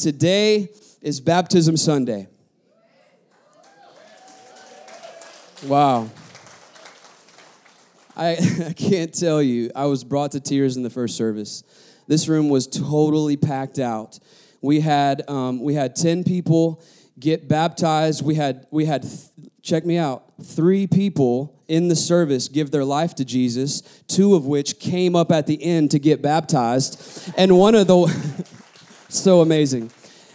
Today is Baptism Sunday. Wow. I, I can't tell you, I was brought to tears in the first service. This room was totally packed out. We had, um, we had 10 people get baptized. We had, we had th- check me out, three people in the service give their life to Jesus, two of which came up at the end to get baptized. And one of the, so amazing.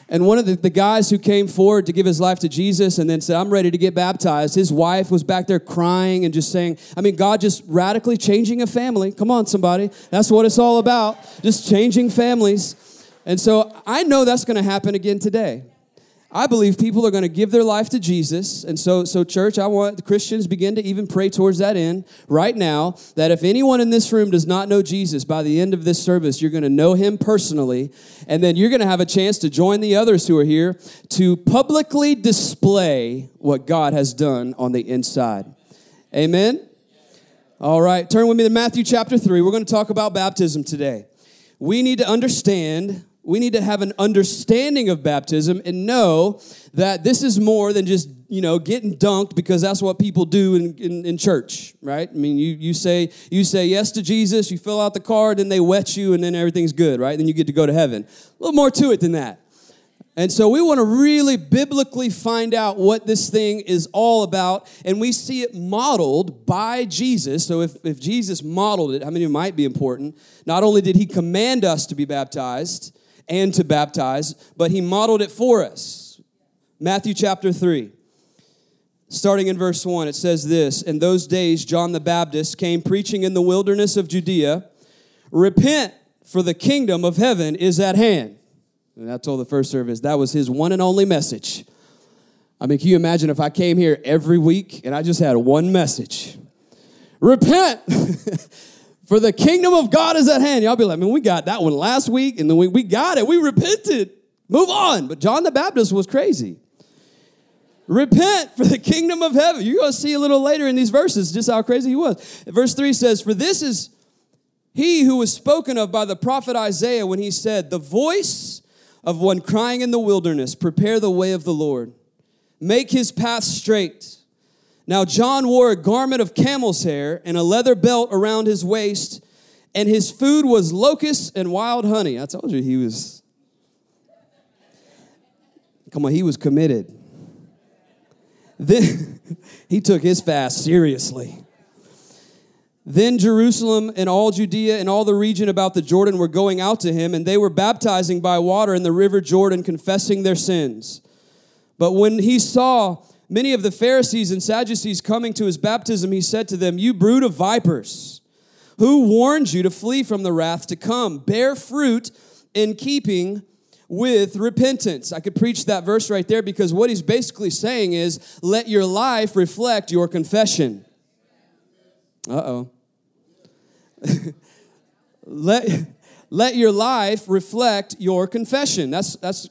And one of the, the guys who came forward to give his life to Jesus and then said, I'm ready to get baptized, his wife was back there crying and just saying, I mean, God just radically changing a family. Come on, somebody. That's what it's all about, just changing families. And so I know that's going to happen again today. I believe people are going to give their life to Jesus. And so, so church, I want Christians begin to even pray towards that end right now that if anyone in this room does not know Jesus by the end of this service, you're going to know him personally. And then you're going to have a chance to join the others who are here to publicly display what God has done on the inside. Amen. All right, turn with me to Matthew chapter 3. We're going to talk about baptism today. We need to understand we need to have an understanding of baptism and know that this is more than just you know getting dunked because that's what people do in, in, in, church right i mean you, you say you say yes to jesus you fill out the card and they wet you and then everything's good right then you get to go to heaven a little more to it than that and so we want to really biblically find out what this thing is all about. And we see it modeled by Jesus. So if, if Jesus modeled it, how many might be important? Not only did he command us to be baptized, and to baptize, but he modeled it for us. Matthew chapter 3. Starting in verse 1, it says this In those days, John the Baptist came preaching in the wilderness of Judea Repent, for the kingdom of heaven is at hand. And I told the first service that was his one and only message. I mean, can you imagine if I came here every week and I just had one message? Repent, For the kingdom of God is at hand. Y'all be like, man, we got that one last week, and then we, we got it. We repented. Move on. But John the Baptist was crazy. Repent for the kingdom of heaven. You're going to see a little later in these verses just how crazy he was. Verse 3 says, For this is he who was spoken of by the prophet Isaiah when he said, The voice of one crying in the wilderness, prepare the way of the Lord, make his path straight. Now, John wore a garment of camel's hair and a leather belt around his waist, and his food was locusts and wild honey. I told you he was, come on, he was committed. Then he took his fast seriously. Then Jerusalem and all Judea and all the region about the Jordan were going out to him, and they were baptizing by water in the river Jordan, confessing their sins. But when he saw many of the Pharisees and Sadducees coming to his baptism, he said to them, You brood of vipers, who warned you to flee from the wrath to come? Bear fruit in keeping with repentance. I could preach that verse right there because what he's basically saying is, Let your life reflect your confession. Uh oh. let, let your life reflect your confession. That's, that's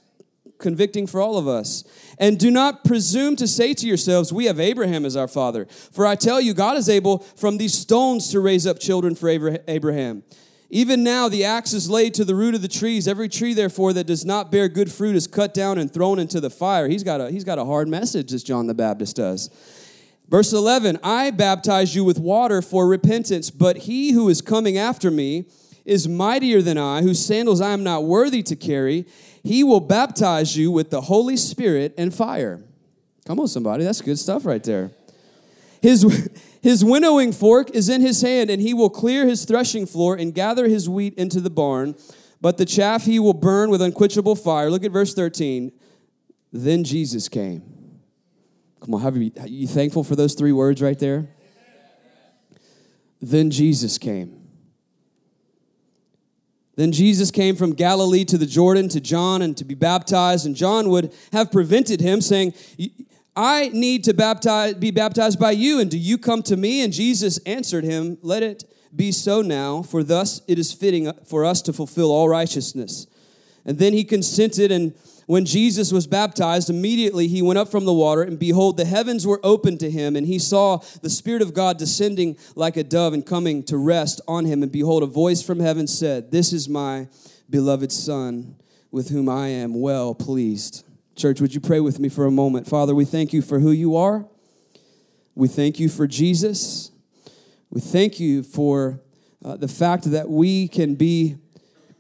convicting for all of us. And do not presume to say to yourselves, We have Abraham as our father. For I tell you, God is able from these stones to raise up children for Abraham. Even now, the axe is laid to the root of the trees. Every tree, therefore, that does not bear good fruit is cut down and thrown into the fire. He's got a, he's got a hard message, as John the Baptist does. Verse 11 I baptize you with water for repentance, but he who is coming after me is mightier than I, whose sandals I am not worthy to carry. He will baptize you with the Holy Spirit and fire. Come on, somebody. That's good stuff right there. His, his winnowing fork is in his hand, and he will clear his threshing floor and gather his wheat into the barn. But the chaff he will burn with unquenchable fire. Look at verse 13. Then Jesus came. Come on, have you, are you thankful for those three words right there? Then Jesus came. Then Jesus came from Galilee to the Jordan to John and to be baptized, and John would have prevented him, saying, I need to baptize, be baptized by you, and do you come to me? And Jesus answered him, Let it be so now, for thus it is fitting uh, for us to fulfill all righteousness. And then he consented and when Jesus was baptized, immediately he went up from the water, and behold, the heavens were opened to him, and he saw the Spirit of God descending like a dove and coming to rest on him. And behold, a voice from heaven said, This is my beloved Son with whom I am well pleased. Church, would you pray with me for a moment? Father, we thank you for who you are. We thank you for Jesus. We thank you for uh, the fact that we can be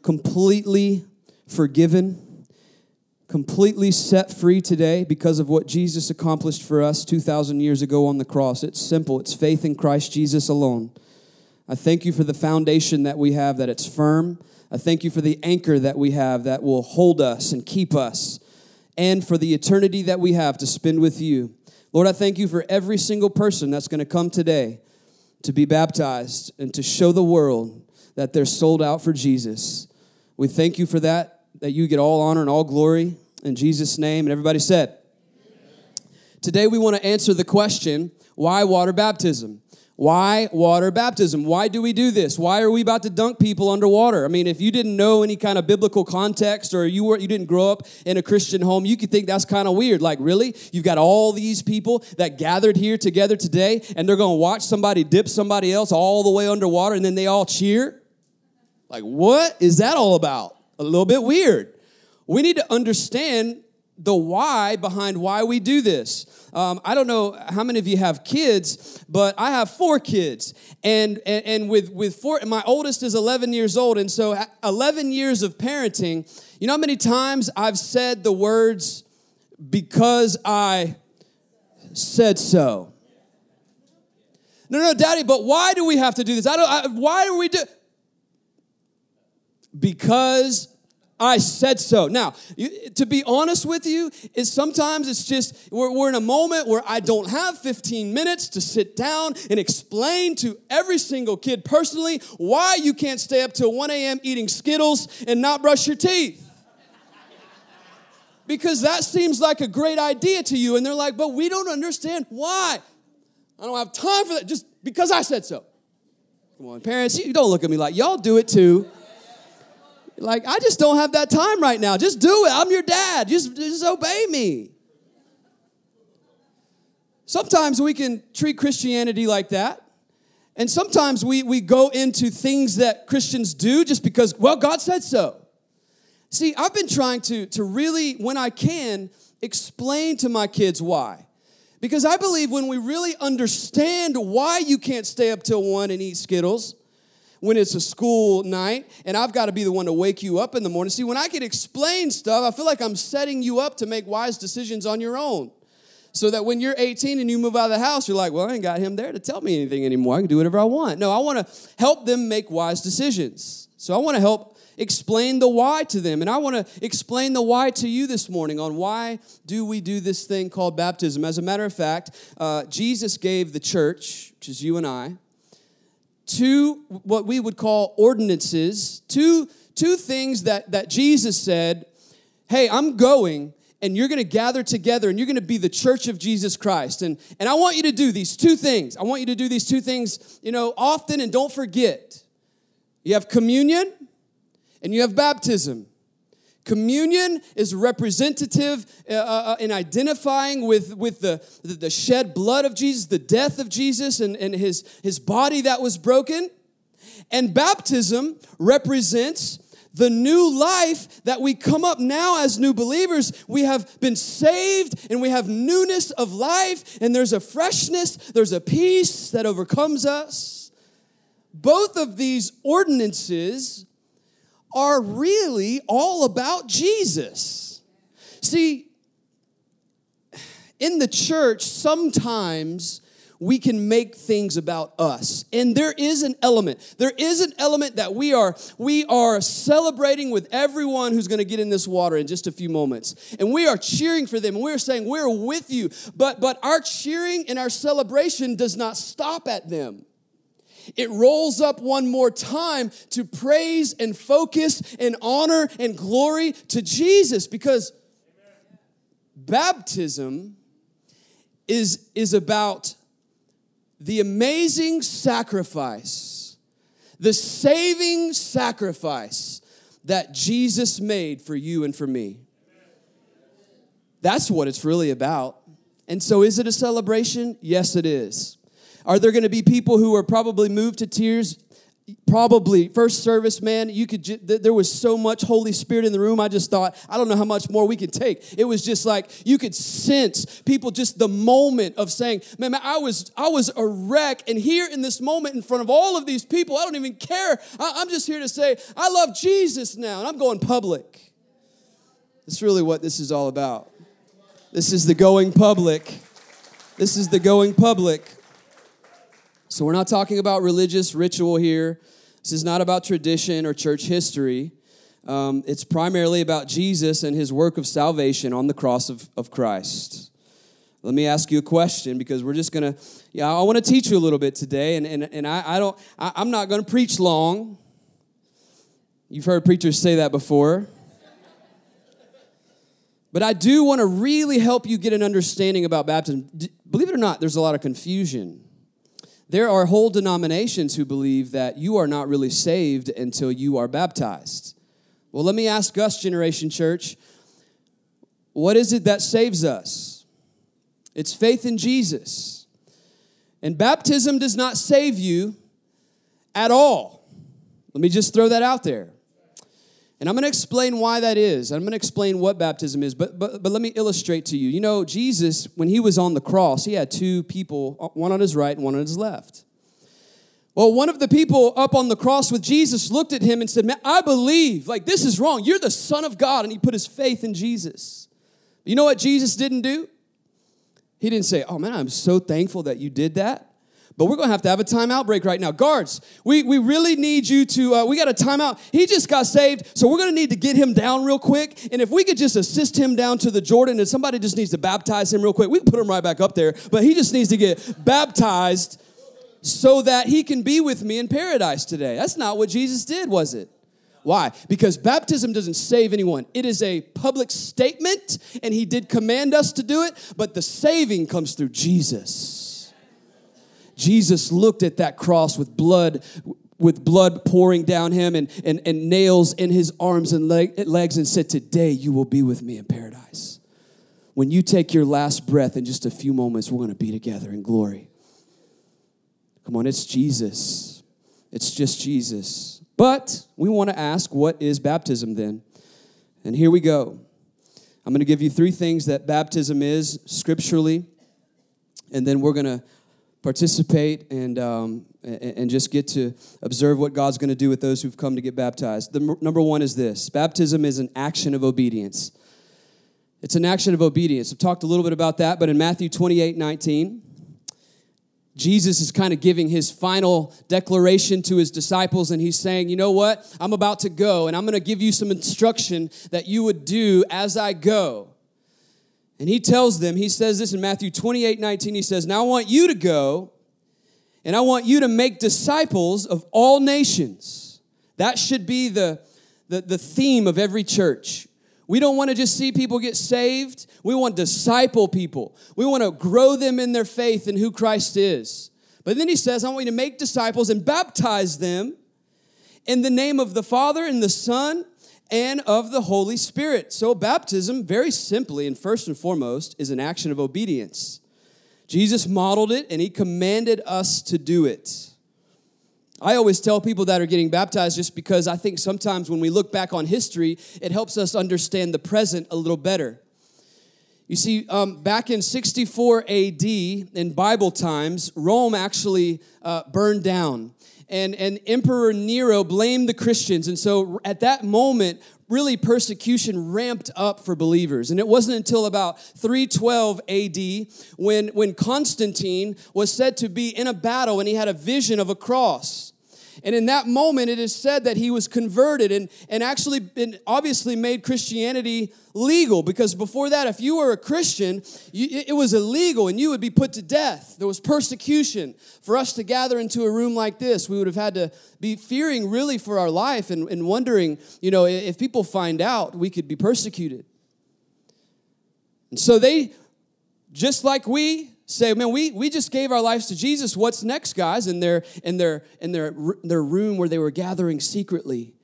completely forgiven, completely set free today because of what Jesus accomplished for us 2,000 years ago on the cross. It's simple, it's faith in Christ Jesus alone. I thank you for the foundation that we have, that it's firm. I thank you for the anchor that we have that will hold us and keep us, and for the eternity that we have to spend with you. Lord, I thank you for every single person that's going to come today to be baptized and to show the world that they're sold out for Jesus. We thank you for that, that you get all honor and all glory in Jesus' name. And everybody said, Today we want to answer the question why water baptism? Why water baptism? Why do we do this? Why are we about to dunk people underwater? I mean, if you didn't know any kind of biblical context or you were you didn't grow up in a Christian home, you could think that's kind of weird. Like, really? You've got all these people that gathered here together today and they're going to watch somebody dip somebody else all the way underwater and then they all cheer? Like, what is that all about? A little bit weird. We need to understand the why behind why we do this. Um, I don't know how many of you have kids, but I have four kids, and and, and with with four, my oldest is 11 years old, and so 11 years of parenting. You know how many times I've said the words "because I said so." No, no, Daddy, but why do we have to do this? I don't. I, why do we do? Because I said so. Now, you, to be honest with you, is sometimes it's just we're, we're in a moment where I don't have 15 minutes to sit down and explain to every single kid personally why you can't stay up till 1 a.m. eating Skittles and not brush your teeth. Because that seems like a great idea to you, and they're like, but we don't understand why. I don't have time for that, just because I said so. Come on, parents, you don't look at me like y'all do it too. Like, I just don't have that time right now. Just do it. I'm your dad. Just, just obey me. Sometimes we can treat Christianity like that. And sometimes we, we go into things that Christians do just because, well, God said so. See, I've been trying to, to really, when I can, explain to my kids why. Because I believe when we really understand why you can't stay up till one and eat Skittles, when it's a school night and I've got to be the one to wake you up in the morning. See, when I can explain stuff, I feel like I'm setting you up to make wise decisions on your own. So that when you're 18 and you move out of the house, you're like, well, I ain't got him there to tell me anything anymore. I can do whatever I want. No, I want to help them make wise decisions. So I want to help explain the why to them. And I want to explain the why to you this morning on why do we do this thing called baptism. As a matter of fact, uh, Jesus gave the church, which is you and I, two what we would call ordinances, two, two things that, that Jesus said, hey, I'm going and you're going to gather together and you're going to be the church of Jesus Christ. And, and I want you to do these two things. I want you to do these two things, you know, often and don't forget. You have communion and you have baptism. Communion is representative uh, uh, uh, in identifying with, with the, the shed blood of Jesus, the death of Jesus, and, and his, his body that was broken. And baptism represents the new life that we come up now as new believers. We have been saved and we have newness of life, and there's a freshness, there's a peace that overcomes us. Both of these ordinances are really all about Jesus. See, in the church, sometimes we can make things about us and there is an element. There is an element that we are we are celebrating with everyone who's going to get in this water in just a few moments. And we are cheering for them and we're saying we're with you. But but our cheering and our celebration does not stop at them it rolls up one more time to praise and focus and honor and glory to Jesus because baptism is, is about the amazing sacrifice, the saving sacrifice that Jesus made for you and for me. That's what it's really about. And so, is it a celebration? Yes, it is. Are there going to be people who are probably moved to tears? probably. First service man you could ju- there was so much holy spirit in the room i just thought i don't know how much more we can take. It was just like you could sense people just the moment of saying man, man i was i was a wreck and here in this moment in front of all of these people i don't even care. I, i'm just here to say i love jesus now and i'm going public. That's really what this is all about. This is the going public. This is the going public so we're not talking about religious ritual here. This is not about tradition or church history. Um, it's primarily about Jesus and his work of salvation on the cross of, of Christ. Let me ask you a question because we're just gonna, yeah, I want to teach you a little bit today, and, and, and I, I don't, I, I'm not gonna preach long. You've heard preachers say that before. But I do want to really help you get an understanding about baptism. Believe it or not, there's a lot of confusion there are whole denominations who believe that you are not really saved until you are baptized. Well, let me ask us, Generation Church, what is it that saves us? It's faith in Jesus. And baptism does not save you at all. Let me just throw that out there. And I'm going to explain why that is. I'm going to explain what baptism is, but, but, but let me illustrate to you. You know, Jesus, when he was on the cross, he had two people, uh, one on his right and one on his left. Well, one of the people up on the cross with Jesus looked at him and said, Man, I believe, like, this is wrong. You're the Son of God. And he put his faith in Jesus. You know what Jesus didn't do? He didn't say, Oh, man, I'm so thankful that you did that. But we're going to have to have a timeout break right now. Guards, we, we really need you to, uh, we got a timeout. He just got saved, so we're going to need to get him down real quick. And if we could just assist him down to the Jordan and somebody just needs to baptize him real quick, we can put him right back up there. But he just needs to get baptized so that he can be with me in paradise today. That's not what Jesus did, was it? Why? Because baptism doesn't save anyone. It is a public statement, and he did command us to do it, but the saving comes through Jesus. Jesus looked at that cross with blood with blood pouring down him and, and, and nails in his arms and leg, legs and said, Today you will be with me in paradise. When you take your last breath in just a few moments, we're going to be together in glory. Come on, it's Jesus. It's just Jesus. But we want to ask, what is baptism then? And here we go. I'm going to give you three things that baptism is scripturally, and then we're going to participate and, um, and just get to observe what God's going to do with those who've come to get baptized. The number one is this baptism is an action of obedience. It's an action of obedience. I've talked a little bit about that, but in Matthew 28 19, Jesus is kind of giving his final declaration to his disciples, and he's saying, You know what? I'm about to go, and I'm going to give you some instruction that you would do as I go. And he tells them, he says this in Matthew 28 19, he says, Now I want you to go and I want you to make disciples of all nations. That should be the, the, the theme of every church. We don't want to just see people get saved. We want disciple people. We want to grow them in their faith in who Christ is. But then he says, I want you to make disciples and baptize them in the name of the Father and the Son and of the Holy Spirit. So, baptism, very simply and first and foremost, is an action of obedience. Jesus modeled it and he commanded us to do it. I always tell people that are getting baptized just because I think sometimes when we look back on history, it helps us understand the present a little better. You see, um, back in 64 AD, in Bible times, Rome actually uh, burned down and, and Emperor Nero blamed the Christians. And so at that moment, really persecution ramped up for believers. And it wasn't until about 312 AD when, when Constantine was said to be in a battle and he had a vision of a cross. And in that moment, it is said that he was converted and, and actually been obviously made Christianity legal because before that, if you were a Christian, you, it was illegal and you would be put to death. There was persecution. For us to gather into a room like this, we would have had to be fearing really for our life and, and wondering, you know, if people find out, we could be persecuted. And so they, just like we, say, man, we, we just gave our lives to Jesus. What's next, guys? In their in their in their their room where they were gathering secretly,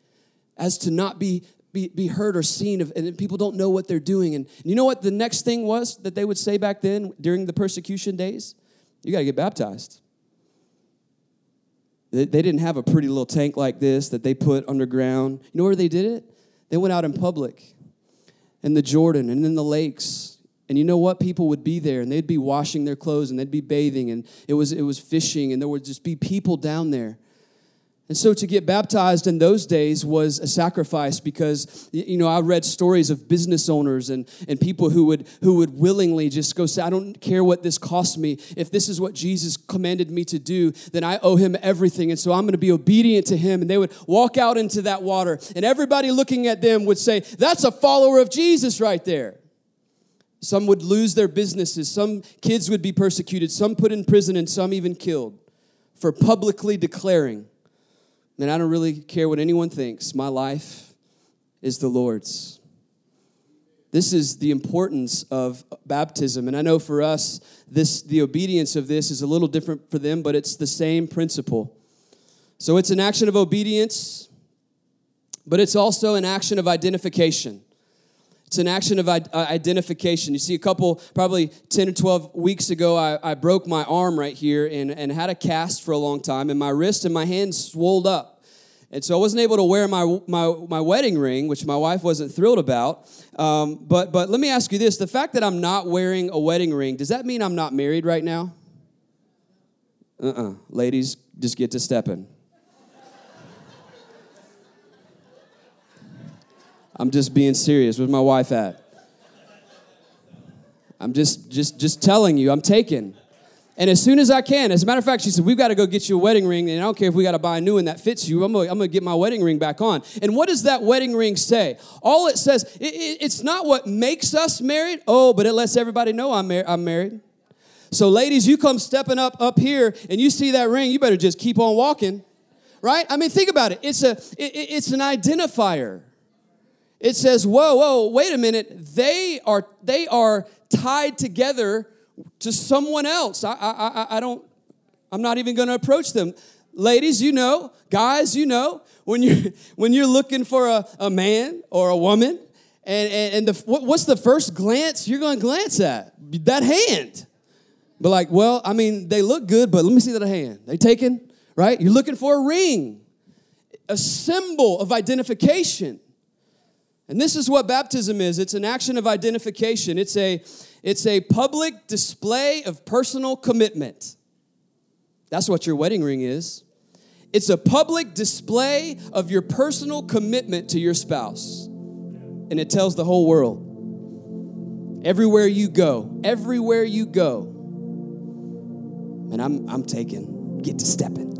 as to not be be, be heard or seen, of, and people don't know what they're doing. And you know what the next thing was that they would say back then during the persecution days? You got to get baptized. They, they didn't have a pretty little tank like this that they put underground. You know where they did it? They went out in public, in the Jordan and in the lakes. And you know what? People would be there and they'd be washing their clothes and they'd be bathing and it was, it was fishing and there would just be people down there. And so to get baptized in those days was a sacrifice because you know I read stories of business owners and, and people who would who would willingly just go say, I don't care what this costs me. If this is what Jesus commanded me to do, then I owe him everything. And so I'm going to be obedient to him. And they would walk out into that water, and everybody looking at them would say, That's a follower of Jesus right there. Some would lose their businesses, some kids would be persecuted, some put in prison, and some even killed for publicly declaring Man, I don't really care what anyone thinks. My life is the Lord's. This is the importance of baptism. And I know for us, this the obedience of this is a little different for them, but it's the same principle. So it's an action of obedience, but it's also an action of identification. It's an action of uh, identification. You see, a couple, probably 10 or 12 weeks ago, I, I broke my arm right here and, and had a cast for a long time, and my wrist and my hand swelled up. And so I wasn't able to wear my, my, my wedding ring, which my wife wasn't thrilled about. Um, but, but let me ask you this the fact that I'm not wearing a wedding ring, does that mean I'm not married right now? Uh uh-uh. uh Ladies, just get to stepping. I'm just being serious. Where's my wife at? I'm just just just telling you, I'm taken. And as soon as I can, as a matter of fact, she said, We've got to go get you a wedding ring. And I don't care if we got to buy a new one that fits you. I'm going to get my wedding ring back on. And what does that wedding ring say? All it says, it, it, it's not what makes us married. Oh, but it lets everybody know I'm, mar- I'm married. So, ladies, you come stepping up up here and you see that ring, you better just keep on walking, right? I mean, think about it. It's, a, it, it's an identifier. It says, whoa, whoa, wait a minute. They are, they are tied together to someone else. I, I, I don't, I'm not even going to approach them. Ladies, you know, guys, you know, when you're, when you're looking for a, a man or a woman, and, and, and the, what's the first glance you're going to glance at? That hand. But like, well, I mean, they look good, but let me see that hand. They taken, right? You're looking for a ring, a symbol of identification. And this is what baptism is it's an action of identification, it's a, it's a public display of personal commitment. That's what your wedding ring is. It's a public display of your personal commitment to your spouse. And it tells the whole world. Everywhere you go, everywhere you go. And I'm, I'm taking, get to stepping.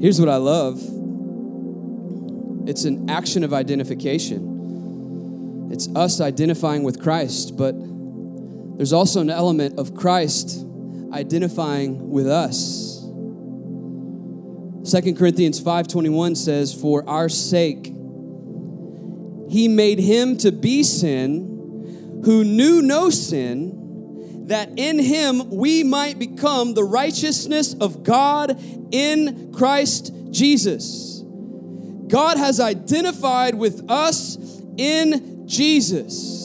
Here's what I love it's an action of identification. It's us identifying with Christ, but there's also an element of Christ identifying with us. 2 Corinthians 5:21 says, "For our sake he made him to be sin who knew no sin, that in him we might become the righteousness of God in Christ Jesus. God has identified with us in Jesus.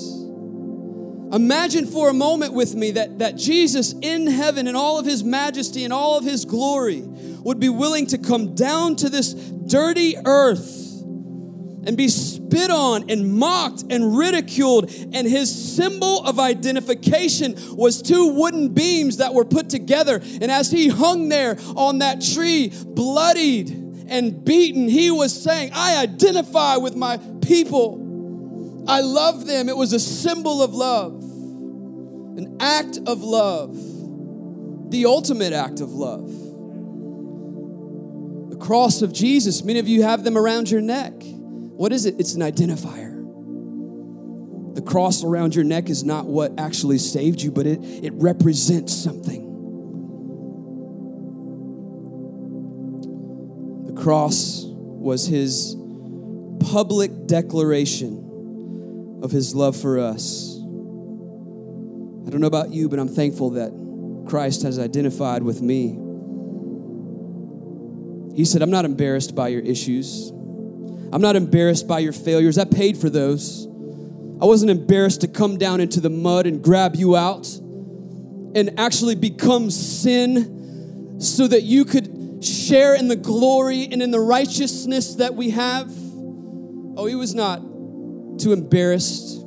Imagine for a moment with me that, that Jesus in heaven, in all of his majesty and all of his glory, would be willing to come down to this dirty earth and be spit on and mocked and ridiculed. And his symbol of identification was two wooden beams that were put together. And as he hung there on that tree, bloodied and beaten, he was saying, I identify with my people. I love them. It was a symbol of love, an act of love, the ultimate act of love. The cross of Jesus, many of you have them around your neck. What is it? It's an identifier. The cross around your neck is not what actually saved you, but it, it represents something. The cross was his public declaration of his love for us. I don't know about you, but I'm thankful that Christ has identified with me. He said, I'm not embarrassed by your issues. I'm not embarrassed by your failures. I paid for those. I wasn't embarrassed to come down into the mud and grab you out and actually become sin so that you could share in the glory and in the righteousness that we have. Oh, he was not too embarrassed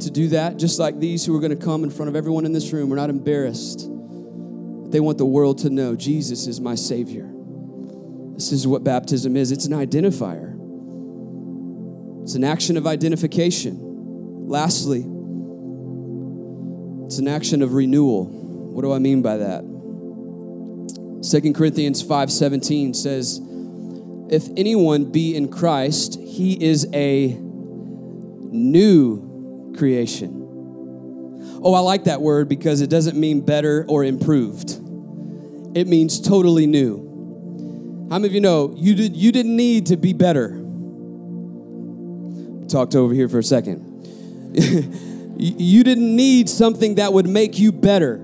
to do that, just like these who are going to come in front of everyone in this room are not embarrassed. They want the world to know Jesus is my Savior. This is what baptism is it's an identifier, it's an action of identification. Lastly, it's an action of renewal. What do I mean by that? 2 Corinthians 5:17 says, "If anyone be in Christ, he is a new creation. Oh, I like that word because it doesn't mean better or improved. It means totally new. How many of you know you, did, you didn't need to be better? Talked over here for a second. you didn't need something that would make you better.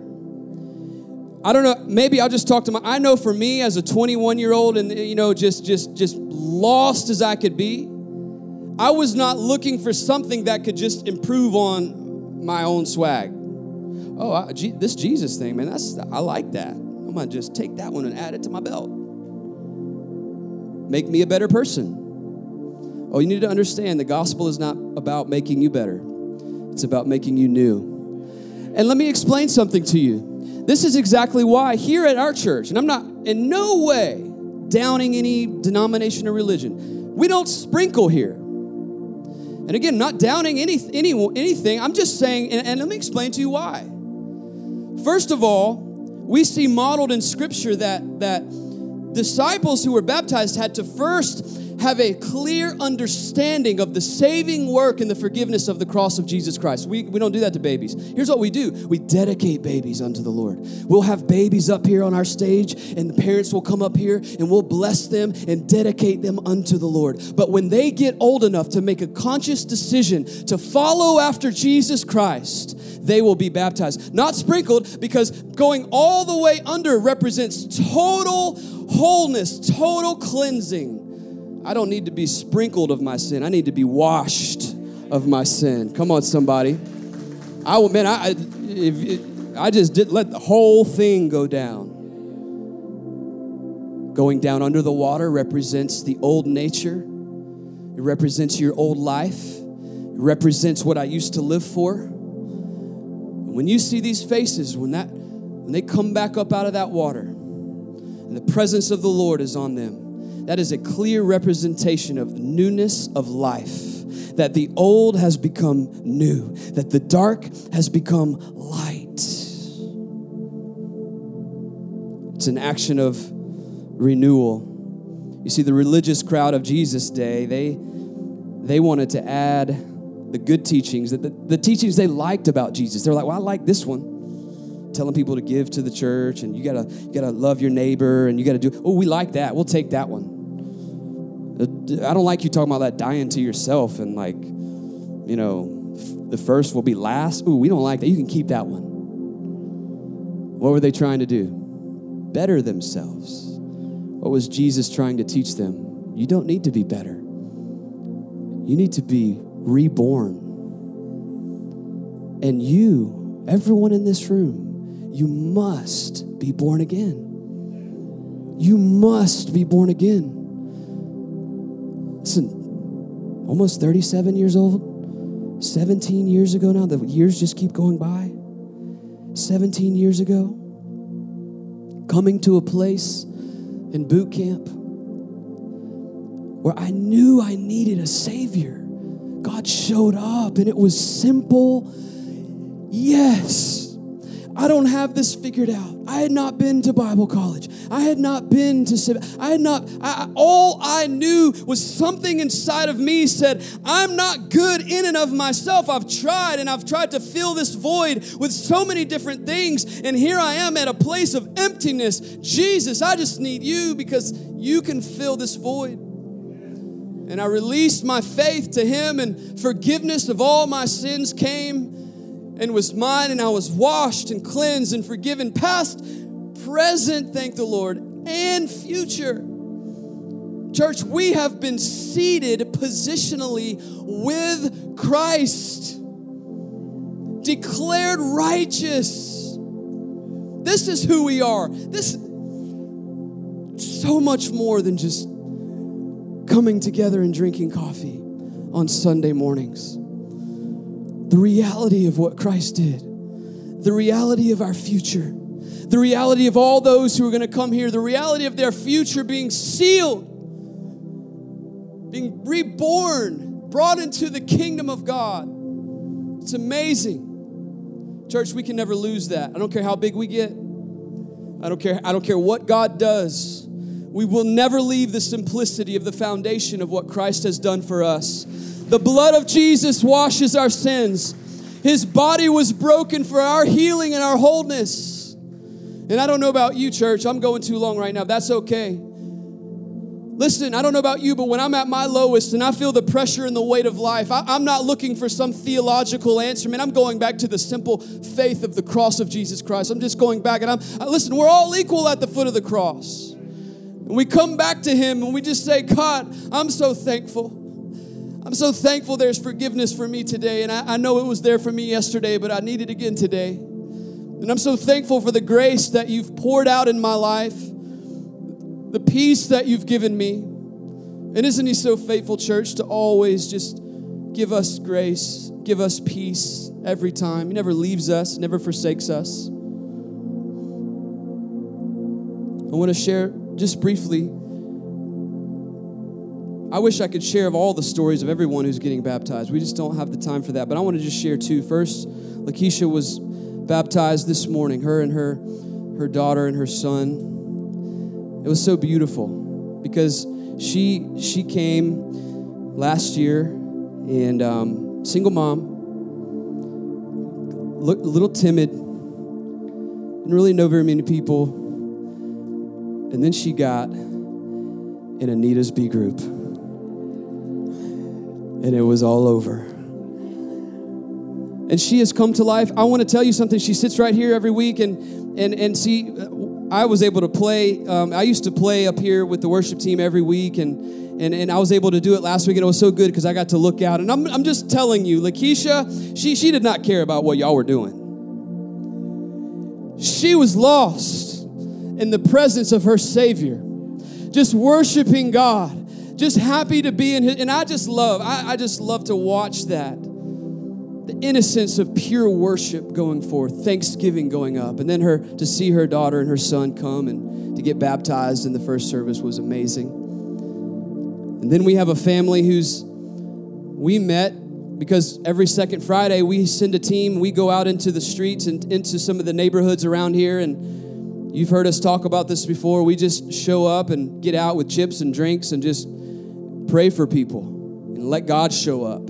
I don't know, maybe I'll just talk to my I know for me as a 21 year old and you know just just just lost as I could be, I was not looking for something that could just improve on my own swag. Oh, this Jesus thing, man, that's I like that. I'm gonna just take that one and add it to my belt. Make me a better person. Oh, you need to understand the gospel is not about making you better. It's about making you new. And let me explain something to you. This is exactly why here at our church, and I'm not in no way downing any denomination or religion, we don't sprinkle here. And again, not downing any, any, anything. I'm just saying, and, and let me explain to you why. First of all, we see modeled in Scripture that, that disciples who were baptized had to first have a clear understanding of the saving work and the forgiveness of the cross of Jesus Christ. We, we don't do that to babies. Here's what we do we dedicate babies unto the Lord. We'll have babies up here on our stage, and the parents will come up here and we'll bless them and dedicate them unto the Lord. But when they get old enough to make a conscious decision to follow after Jesus Christ, they will be baptized. Not sprinkled, because going all the way under represents total wholeness, total cleansing. I don't need to be sprinkled of my sin. I need to be washed of my sin. Come on, somebody. I will, man, I, if, I just did let the whole thing go down. Going down under the water represents the old nature. It represents your old life. It represents what I used to live for. When you see these faces, when that when they come back up out of that water, and the presence of the Lord is on them, that is a clear representation of the newness of life. That the old has become new, that the dark has become light. It's an action of renewal. You see, the religious crowd of Jesus' day, they, they wanted to add the good teachings, the, the teachings they liked about Jesus. They're like, well, I like this one telling people to give to the church and you gotta you gotta love your neighbor and you gotta do oh we like that we'll take that one I don't like you talking about that dying to yourself and like, you know, the first will be last. Ooh, we don't like that. You can keep that one. What were they trying to do? Better themselves. What was Jesus trying to teach them? You don't need to be better. You need to be reborn. And you, everyone in this room, you must be born again. You must be born again. Listen, almost 37 years old, 17 years ago now, the years just keep going by. 17 years ago, coming to a place in boot camp where I knew I needed a Savior. God showed up and it was simple. Yes. I don't have this figured out. I had not been to Bible college. I had not been to, I had not, I, all I knew was something inside of me said, I'm not good in and of myself. I've tried and I've tried to fill this void with so many different things. And here I am at a place of emptiness. Jesus, I just need you because you can fill this void. And I released my faith to Him, and forgiveness of all my sins came and was mine, and I was washed and cleansed and forgiven, past, present, thank the Lord, and future. Church, we have been seated positionally with Christ, declared righteous. This is who we are. This so much more than just coming together and drinking coffee on Sunday mornings. The reality of what Christ did, the reality of our future, the reality of all those who are going to come here, the reality of their future being sealed being reborn, brought into the kingdom of God. It's amazing. Church, we can never lose that. I don't care how big we get. I don't care I don't care what God does. We will never leave the simplicity of the foundation of what Christ has done for us. The blood of Jesus washes our sins. His body was broken for our healing and our wholeness. And I don't know about you, church. I'm going too long right now. That's okay. Listen, I don't know about you, but when I'm at my lowest and I feel the pressure and the weight of life, I, am not looking for some theological answer. Man, I'm going back to the simple faith of the cross of Jesus Christ. I'm just going back and I'm, uh, listen, we're all equal at the foot of the cross. And we come back to Him and we just say, God, I'm so thankful. I'm so thankful there's forgiveness for me today. And I, I know it was there for me yesterday, but I need it again today. And I'm so thankful for the grace that you've poured out in my life the peace that you've given me. And isn't He so faithful, church, to always just give us grace, give us peace every time? He never leaves us, never forsakes us. I want to share just briefly. I wish I could share of all the stories of everyone who's getting baptized. We just don't have the time for that. But I want to just share two. First, Lakeisha was baptized this morning, her and her, her daughter and her son. It was so beautiful because she she came last year and um, single mom, look, a little timid, didn't really know very many people, and then she got in Anita's B group, and it was all over. And she has come to life. I want to tell you something. She sits right here every week and and and see I was able to play. Um, I used to play up here with the worship team every week, and and, and I was able to do it last week, and it was so good because I got to look out. And I'm, I'm just telling you, Lakeisha, she she did not care about what y'all were doing. She was lost in the presence of her Savior, just worshiping God, just happy to be in His. And I just love, I, I just love to watch that the innocence of pure worship going forth, thanksgiving going up, and then her to see her daughter and her son come and to get baptized in the first service was amazing. And then we have a family who's we met because every second Friday we send a team, we go out into the streets and into some of the neighborhoods around here and you've heard us talk about this before. We just show up and get out with chips and drinks and just pray for people and let God show up.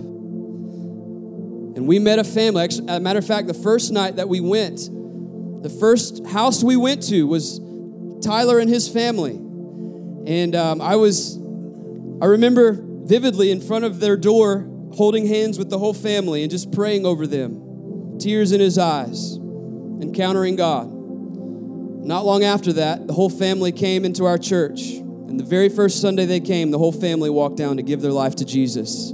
And we met a family. As a matter of fact, the first night that we went, the first house we went to was Tyler and his family. And um, I was, I remember vividly in front of their door, holding hands with the whole family and just praying over them, tears in his eyes, encountering God. Not long after that, the whole family came into our church. The very first Sunday they came, the whole family walked down to give their life to Jesus.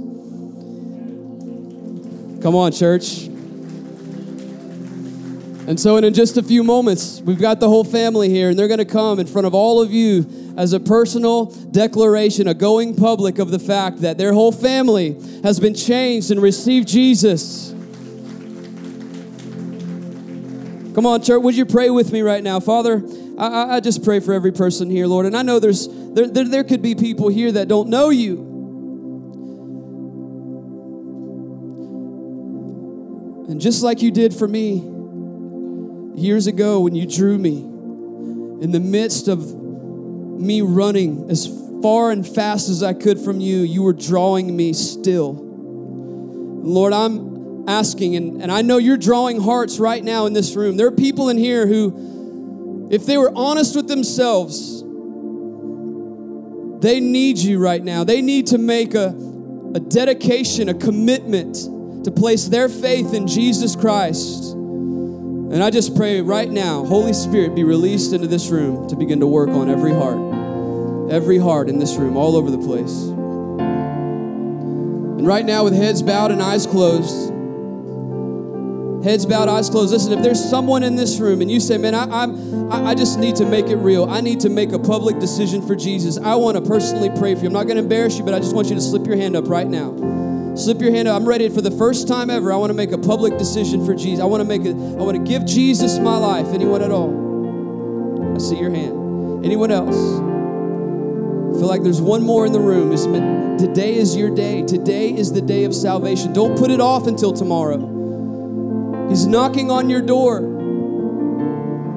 Come on, church. And so, in just a few moments, we've got the whole family here, and they're going to come in front of all of you as a personal declaration, a going public of the fact that their whole family has been changed and received Jesus. Come on, church, would you pray with me right now? Father, I, I just pray for every person here, Lord. And I know there's there, there, there could be people here that don't know you. And just like you did for me years ago when you drew me in the midst of me running as far and fast as I could from you, you were drawing me still. Lord, I'm asking, and, and I know you're drawing hearts right now in this room. There are people in here who, if they were honest with themselves, they need you right now. They need to make a, a dedication, a commitment to place their faith in Jesus Christ. And I just pray right now, Holy Spirit be released into this room to begin to work on every heart. Every heart in this room, all over the place. And right now, with heads bowed and eyes closed, heads bowed, eyes closed. Listen, if there's someone in this room and you say, "Man, I, I'm, I just need to make it real. I need to make a public decision for Jesus. I want to personally pray for you. I'm not going to embarrass you, but I just want you to slip your hand up right now. Slip your hand up. I'm ready for the first time ever. I want to make a public decision for Jesus. I want to make it. I want to give Jesus my life. Anyone at all? I see your hand. Anyone else? I feel like there's one more in the room. It's, today is your day. Today is the day of salvation. Don't put it off until tomorrow. He's knocking on your door.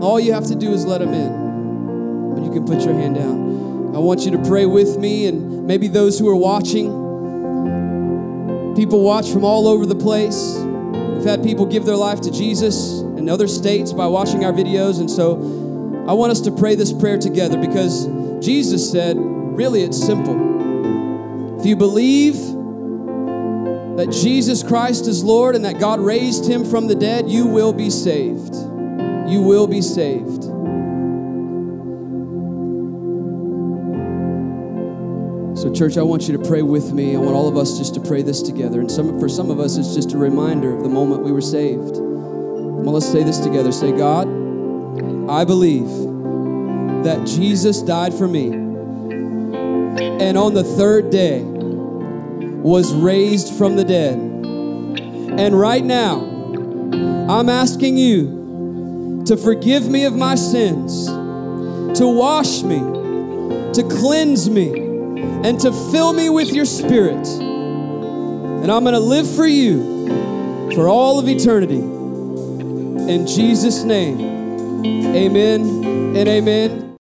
All you have to do is let him in. But you can put your hand down. I want you to pray with me and maybe those who are watching. People watch from all over the place. We've had people give their life to Jesus in other states by watching our videos. And so I want us to pray this prayer together because Jesus said, really, it's simple. If you believe that Jesus Christ is Lord and that God raised him from the dead, you will be saved. You will be saved. So, church, I want you to pray with me. I want all of us just to pray this together. And some, for some of us, it's just a reminder of the moment we were saved. Well, let's say this together. Say, God, I believe that Jesus died for me. And on the third day was raised from the dead. And right now, I'm asking you to forgive me of my sins, to wash me, to cleanse me and to fill me with your spirit. And I'm going to live for you for all of eternity. In Jesus' name, amen and amen.